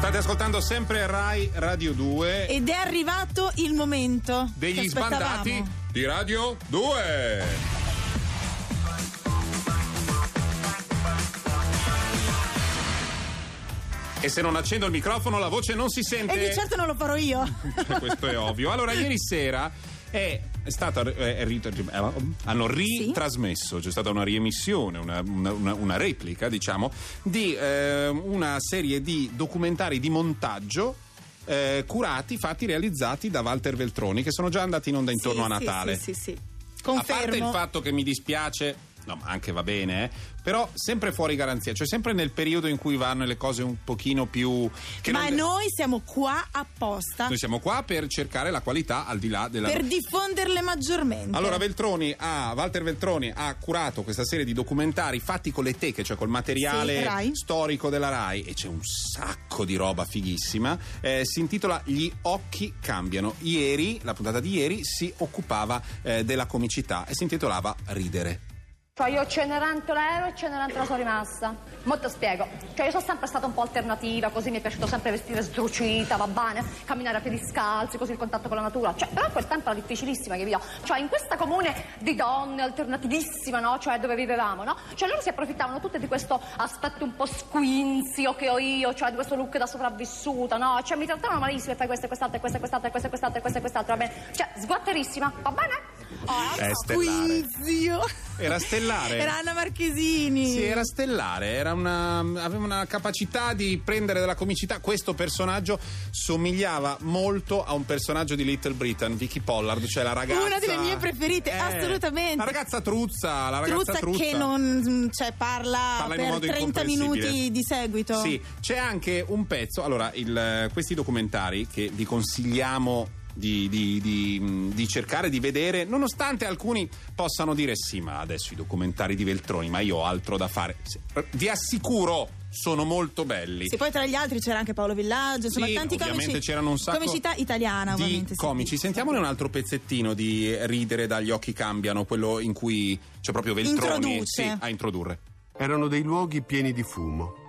State ascoltando sempre Rai Radio 2 Ed è arrivato il momento. degli sbandati di Radio 2. E se non accendo il microfono la voce non si sente. E di certo non lo farò io. Questo è ovvio. Allora, ieri sera è stata eh, è rit- eh, hanno ritrasmesso, c'è stata una riemissione, una, una- una- replica, diciamo, di eh, una serie di documentari di montaggio. eh, curati, fatti, realizzati da Walter Veltroni, che sono già andati in onda intorno Sì, a sì, Natale. Sì, sì, sì. A parte il Confermo. fatto che mi dispiace, no, ma anche va bene, eh, però sempre fuori garanzia, cioè sempre nel periodo in cui vanno le cose un pochino più. Che Ma non- noi siamo qua apposta noi siamo qua per cercare la qualità al di là della. per diffonderle maggiormente. Allora, Veltroni ha, Walter Veltroni ha curato questa serie di documentari fatti con le teche, cioè col materiale Sì, storico della Rai, e c'è un sacco di roba fighissima. Eh, si intitola Gli occhi cambiano. Ieri, la puntata di ieri, si occupava eh, della comicità e si intitolava Ridere. Cioè io Cenerentola ero e Cenerentola sono rimasta. Mo te spiego. Cioè io sono sempre stata un po' alternativa, così mi è piaciuto sempre vestire sdrucita, va bene? Camminare a piedi scalzi, così il contatto con la natura. Cioè, però quel tempo era difficilissima che via. Cioè in questa comune di donne alternativissima, no? Cioè dove vivevamo, no? Cioè loro si approfittavano tutte di questo aspetto un po' squinzio che ho io, cioè di questo look da sopravvissuta, no? Cioè mi trattavano malissimo e fai questo e quest'altro e questo e quest'altro e questo e quest'altro, va bene? Cioè sguatterissima, va bene? Oh, È stellare. Quinzio. Era stellare. Era Anna Marchesini. Sì, era stellare, era una, aveva una capacità di prendere della comicità. Questo personaggio somigliava molto a un personaggio di Little Britain, Vicky Pollard, cioè la ragazza. Una delle mie preferite, assolutamente. La ragazza truzza, la ragazza Truzza, truzza. che non cioè, parla, Parla per modo 30 incomprensibile. minuti di seguito. Sì, c'è anche un pezzo. Allora, il- questi documentari che vi consigliamo. Di, di- di- di cercare di vedere, nonostante alcuni possano dire sì, ma adesso i documentari di Veltroni, ma io ho altro da fare. Vi assicuro, sono molto belli. Sì, poi tra gli altri c'era anche Paolo Villaggio, insomma Sì, tanti ovviamente comici. c'erano un sacco Comicità italiana, di ovviamente. sì. comici. Sentiamone un altro pezzettino di Ridere dagli occhi cambiano, quello in cui c'è proprio Veltroni sì, a introdurre. Erano dei luoghi pieni di fumo.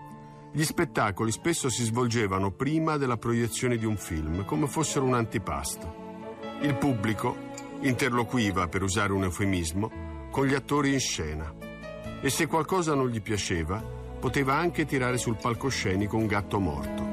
Gli spettacoli spesso si svolgevano prima della proiezione di un film, come fossero un antipasto. Il pubblico interloquiva, per usare un eufemismo, con gli attori in scena. E se qualcosa non gli piaceva, poteva anche tirare sul palcoscenico un gatto morto.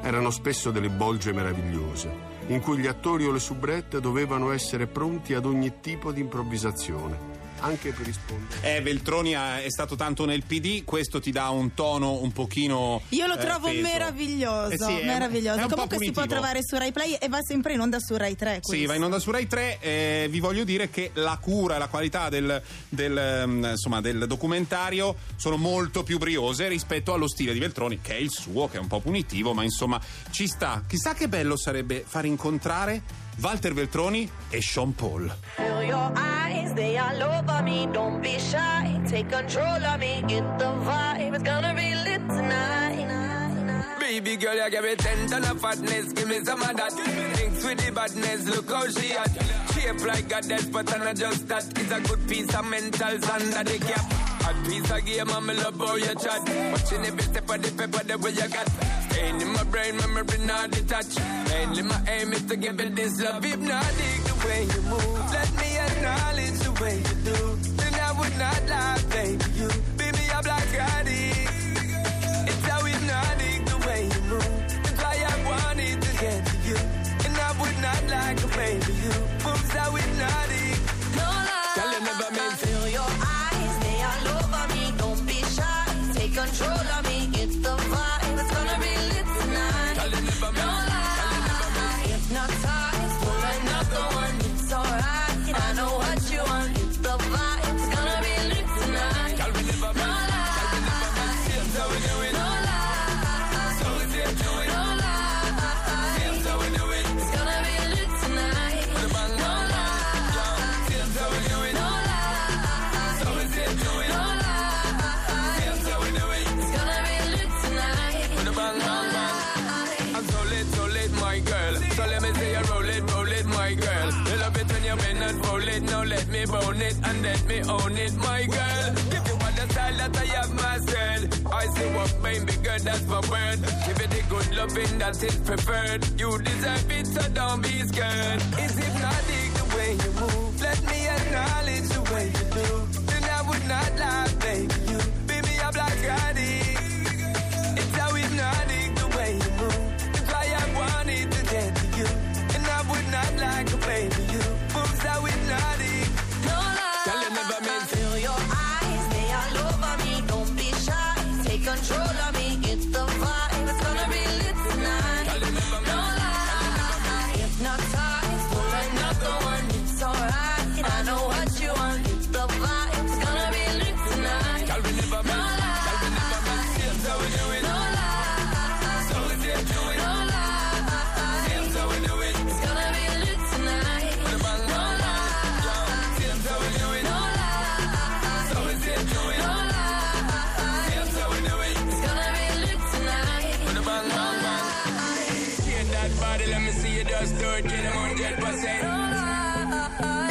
Erano spesso delle bolge meravigliose, in cui gli attori o le soubrette dovevano essere pronti ad ogni tipo di improvvisazione, anche per rispondere. Eh, Veltroni ha- è stato tanto nel PD, questo ti dà un tono un pochino. Io lo eh, trovo peso. meraviglioso, Eh sì, è- meraviglioso. è un po' Comunque si può trovare su Rai Play e va sempre in onda su Rai 3. Sì, questo. va in onda su Rai 3. eh, vi voglio dire che la cura e la qualità del, del, ehm, insomma, del documentario sono molto più briose rispetto allo stile di Veltroni, che è il suo, che è un po' punitivo, ma insomma ci sta. Chissà che bello sarebbe far incontrare Walter Veltroni e Sean Paul. Feel your eyes, they all over me. Don't be shy, take control of me. Get the vibe, it's gonna be lit tonight. Baby girl, you give me ten ton of fatness, give me some of that. Thinks with the badness, look how she at. Shape like a death, but I'm not just that. It's a good piece of mentals under the cap. A piece of game, I'm love how you chat. Watching every step of the paper, the way you got. Staying in my brain, memory not detached. Mainly my aim is to give it this love. Hypnotic, the way you move. Let me acknowledge the way you do. Then I would not lie, baby. You beat me up like. It's bone it and let me own it, my girl. If you want the style that I have mastered. I say what made me good, that's my word. Give it the good loving that is preferred. You deserve it, so don't be scared. It's hypnotic the me see you just do it. Get 'em 100%.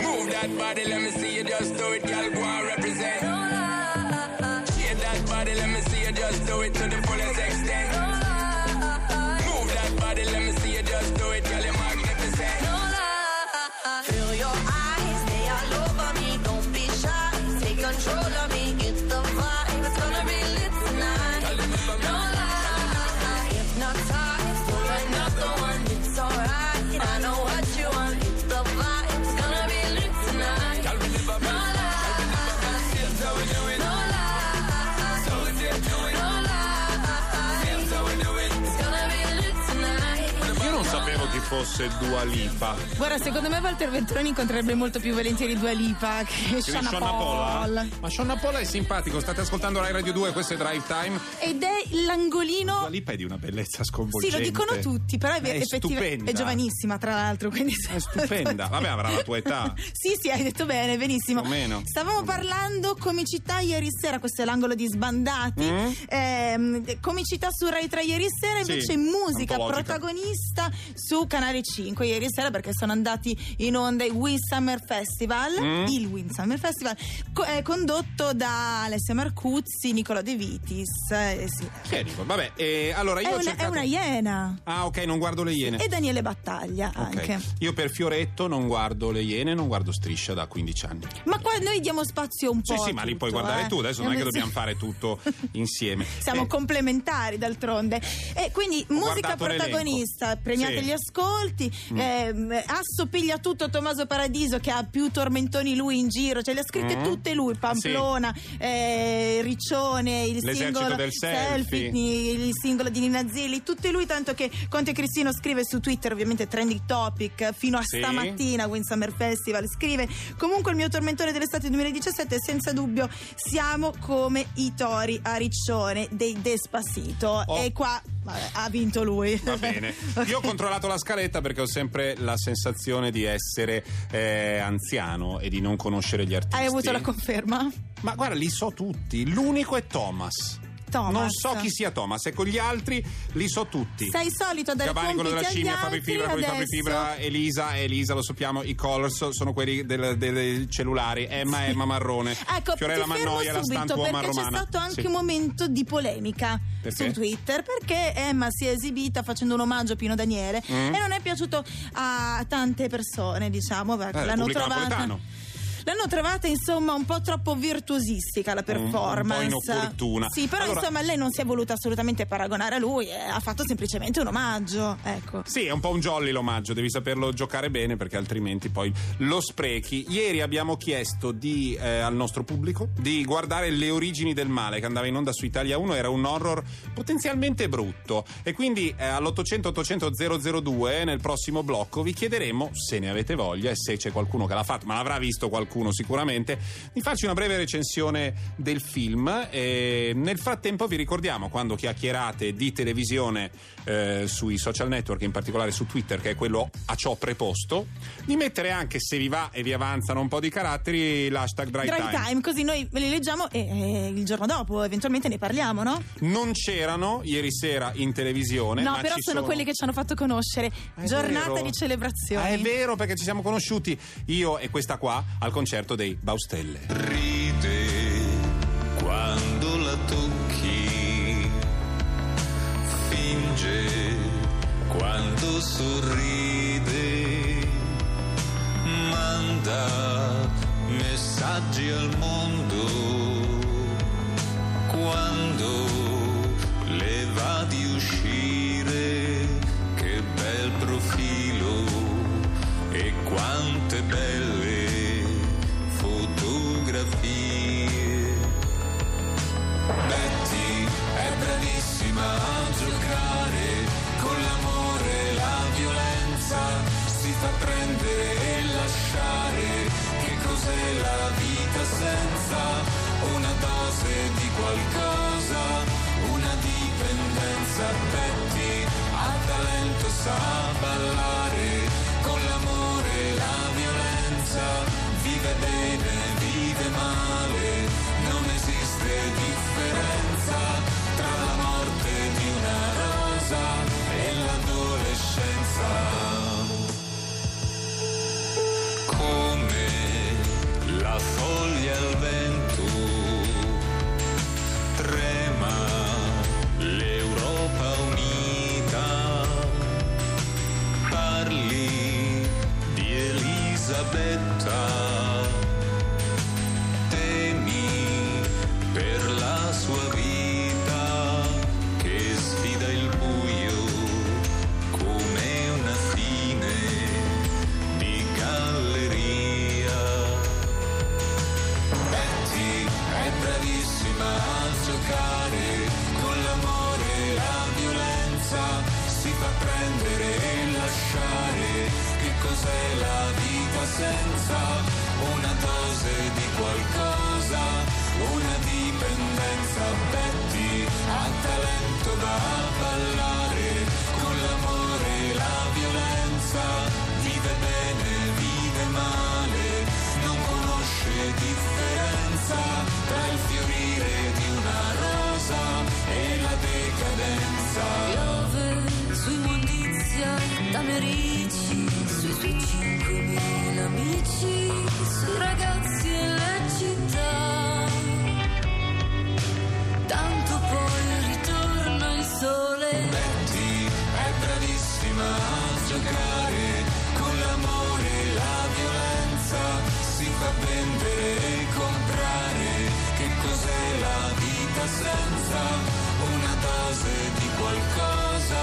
Move that body, let me see you just do it. Girl, go and represent. Get that body, let me see you just do it to the fosse Dua Lipa. Guarda, secondo me Walter Venturoni incontrerebbe molto più volentieri Dua Lipa che Shana? Paul. Ma Shonna Polla è simpatico, state ascoltando Rai Radio 2, questo è Drive Time. Ed è l'angolino Dua Lipa è di una bellezza Sì, sconvolgente. lo dicono tutti, però è, È effettivamente stupenda. è giovanissima, tra l'altro. Quindi È stupenda. Vabbè, avrà la tua età. sì, sì, hai detto bene, benissimo. Meno. Stavamo parlando comicità ieri sera, questo è l'angolo di sbandati. Mm. Ehm, comicità su Rai 3 ieri sera, Sì, invece musica antologica. protagonista su Canale 5 ieri sera perché sono andati in onda il Win Summer Festival, Mm. il Win Summer Festival, co- eh, condotto da Alessia Marcuzzi, Nicola De Vitis. eh, sì. Che dico? Vabbè, eh, allora io È, ho una, cercato... è una iena. Ah, ok, non guardo le iene. E Daniele Battaglia Ok. anche. Io per Fioretto non guardo le iene, non guardo Striscia da 15 anni. Ma qua noi diamo spazio un Sì, po'. sì, a ma lì tutto, puoi guardare eh. tu, adesso non è che Eh, dobbiamo sì. fare tutto insieme. Siamo Eh, complementari d'altronde. E quindi musica guardato protagonista, premiate Sì. Gli ascolti, ehm, assopiglia tutto a Tommaso Paradiso che ha più tormentoni lui in giro, ce le ha scritte Mm. tutte lui, Pamplona, eh, Riccione, il L'esercito singolo del selfie. il singolo di Nina Zilli, tutte lui tanto che Conte Cristino scrive su Twitter, ovviamente trending topic, fino a Sì. stamattina Win Summer Festival, scrive comunque il mio tormentore dell'estate 2017 senza dubbio siamo come i tori a Riccione dei Despacito Oh. e qua vabbè, ha vinto lui. Va bene. Io ho controllato la scaletta perché ho sempre la sensazione di essere eh, anziano e di non conoscere gli artisti. Hai avuto la conferma? Ma guarda, li so tutti. L'unico è Thomas. Thomas. Non so chi sia Thomas e con gli altri li so tutti. Sei solito dare Giovanni, quello della scimmia, Fabri Fibra, quello Fabri Fibra, Elisa, Elisa, lo sappiamo, i Colors sono quelli del- dei cellulari, Emma, Emma Marrone, Ecco, Fiorella Mannoia, la subito stantuoma perché romana. c'è stato anche Sì. un momento di polemica Perché? su Twitter perché Emma si è esibita facendo un omaggio a Pino Daniele Mm. e non è piaciuto a tante persone, diciamo, perché Eh, l'hanno trovata napoletano. L'hanno trovata insomma un po' troppo virtuosistica la performance. un po' inopportuna. Sì, però Allora- insomma lei non si è voluta assolutamente paragonare a lui, eh, ha fatto semplicemente un omaggio. Ecco. Sì, è un po' un jolly l'omaggio, devi saperlo giocare bene perché altrimenti poi lo sprechi. Ieri abbiamo chiesto di, eh, al nostro pubblico di guardare Le origini del male che andava in onda su Italia 1, era un horror potenzialmente brutto e quindi eh, all'800 800 002 nel prossimo blocco vi chiederemo se ne avete voglia e se c'è qualcuno che l'ha fatto, ma l'avrà visto qualcuno sicuramente, di farci una breve recensione del film e nel frattempo vi ricordiamo quando chiacchierate di televisione eh, sui social network, in particolare su Twitter, che è quello a ciò preposto, di mettere anche se vi va e vi avanzano un po' di caratteri l'hashtag Drive, Drive Time. time, così noi ve li leggiamo e, e il giorno dopo eventualmente ne parliamo, no? Non c'erano ieri sera in televisione. No, però ci sono, quelli che ci hanno fatto conoscere. È Giornata vero. di celebrazioni. Ah, è vero perché ci siamo conosciuti io e questa qua al concerto dei Baustelle. Ride quando la tocchi, finge quando sorride, manda messaggi al mondo quando le va di uscire, che bel profilo e quante belle qualcosa, una dipendenza? Betty ha talento, sa ballare con l'amore e la violenza, vive bene, vive male, non esiste differenza tra la morte di una rosa e l'adolescenza. Come la foglia al vento vita senza una dose di qualcosa,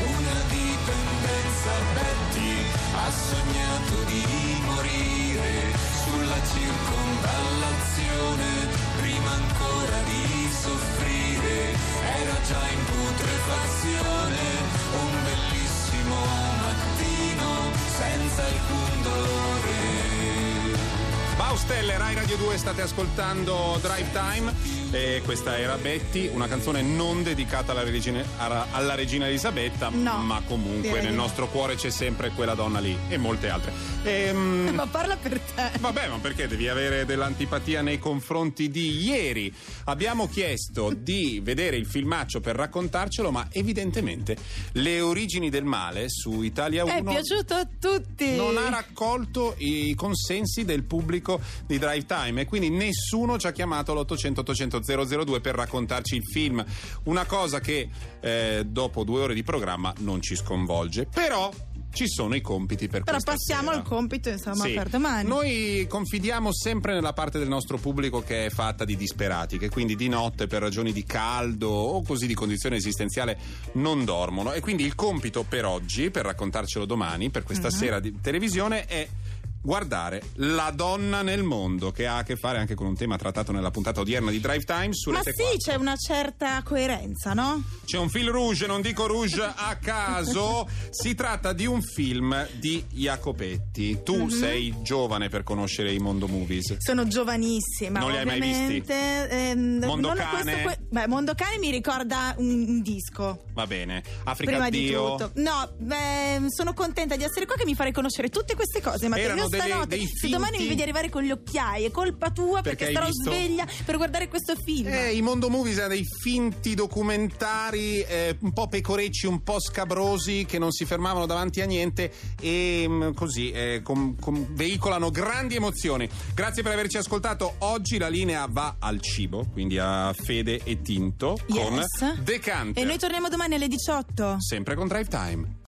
una dipendenza? Betty ha sognato di morire sulla circonvallazione, prima ancora di soffrire, era già in putrefazione, un bellissimo mattino senza alcun dolore. Baustelle, Rai Radio 2, state ascoltando Drive Time e questa era Betty, una canzone non dedicata alla regina, alla- regina Elisabetta, No, ma comunque nel nostro cuore c'è sempre quella donna lì e molte altre. Ehm, Ma parla per te. Vabbè, ma perché devi avere dell'antipatia nei confronti di ieri? Abbiamo chiesto di vedere il filmaccio per raccontarcelo, ma evidentemente le origini del male su Italia 1 È piaciuto a tutti. non ha raccolto i consensi del pubblico di Drive Time e quindi nessuno ci ha chiamato all'800 800 002 per raccontarci il film. Una cosa che eh, dopo due ore di programma non ci sconvolge, però ci sono i compiti per Però questa passiamo sera. al compito, insomma, Sì. per domani. Noi confidiamo sempre nella parte del nostro pubblico che è fatta di disperati, che quindi di notte per ragioni di caldo o così di condizione esistenziale non dormono. E quindi il compito per oggi, per raccontarcelo domani, per questa sera di televisione, è guardare la donna nel mondo, che ha a che fare anche con un tema trattato nella puntata odierna di Drive Time Ma sì, 4. c'è una certa coerenza, no? C'è un fil rouge, non dico rouge a caso. si tratta di un film di Jacopetti. Tu Mhm. sei giovane per conoscere i Mondo Movies. Sono giovanissima. Non li hai mai ovviamente. Ehm, Mondo Cane? questo- beh, Mondo Cane mi ricorda un, un disco. Va bene. Africa Prima di Dio. tutto, no, beh, sono contenta di essere qua che mi farei conoscere tutte queste cose. Ma Erano delle- dei se domani finti- mi vedi arrivare con gli occhiai, è colpa tua Perché perché, starò visto? sveglia per guardare questo film. Eh, I Mondo Movies erano dei finti documentari eh, un po' pecorecci, un po' scabrosi che non si fermavano davanti a niente e mm, così eh, com- com- veicolano grandi emozioni. Grazie per averci ascoltato. Oggi la linea va al cibo, quindi a Fede e Tinto con Yes. Decante. E noi torniamo domani alle 18. Sempre con Drive Time.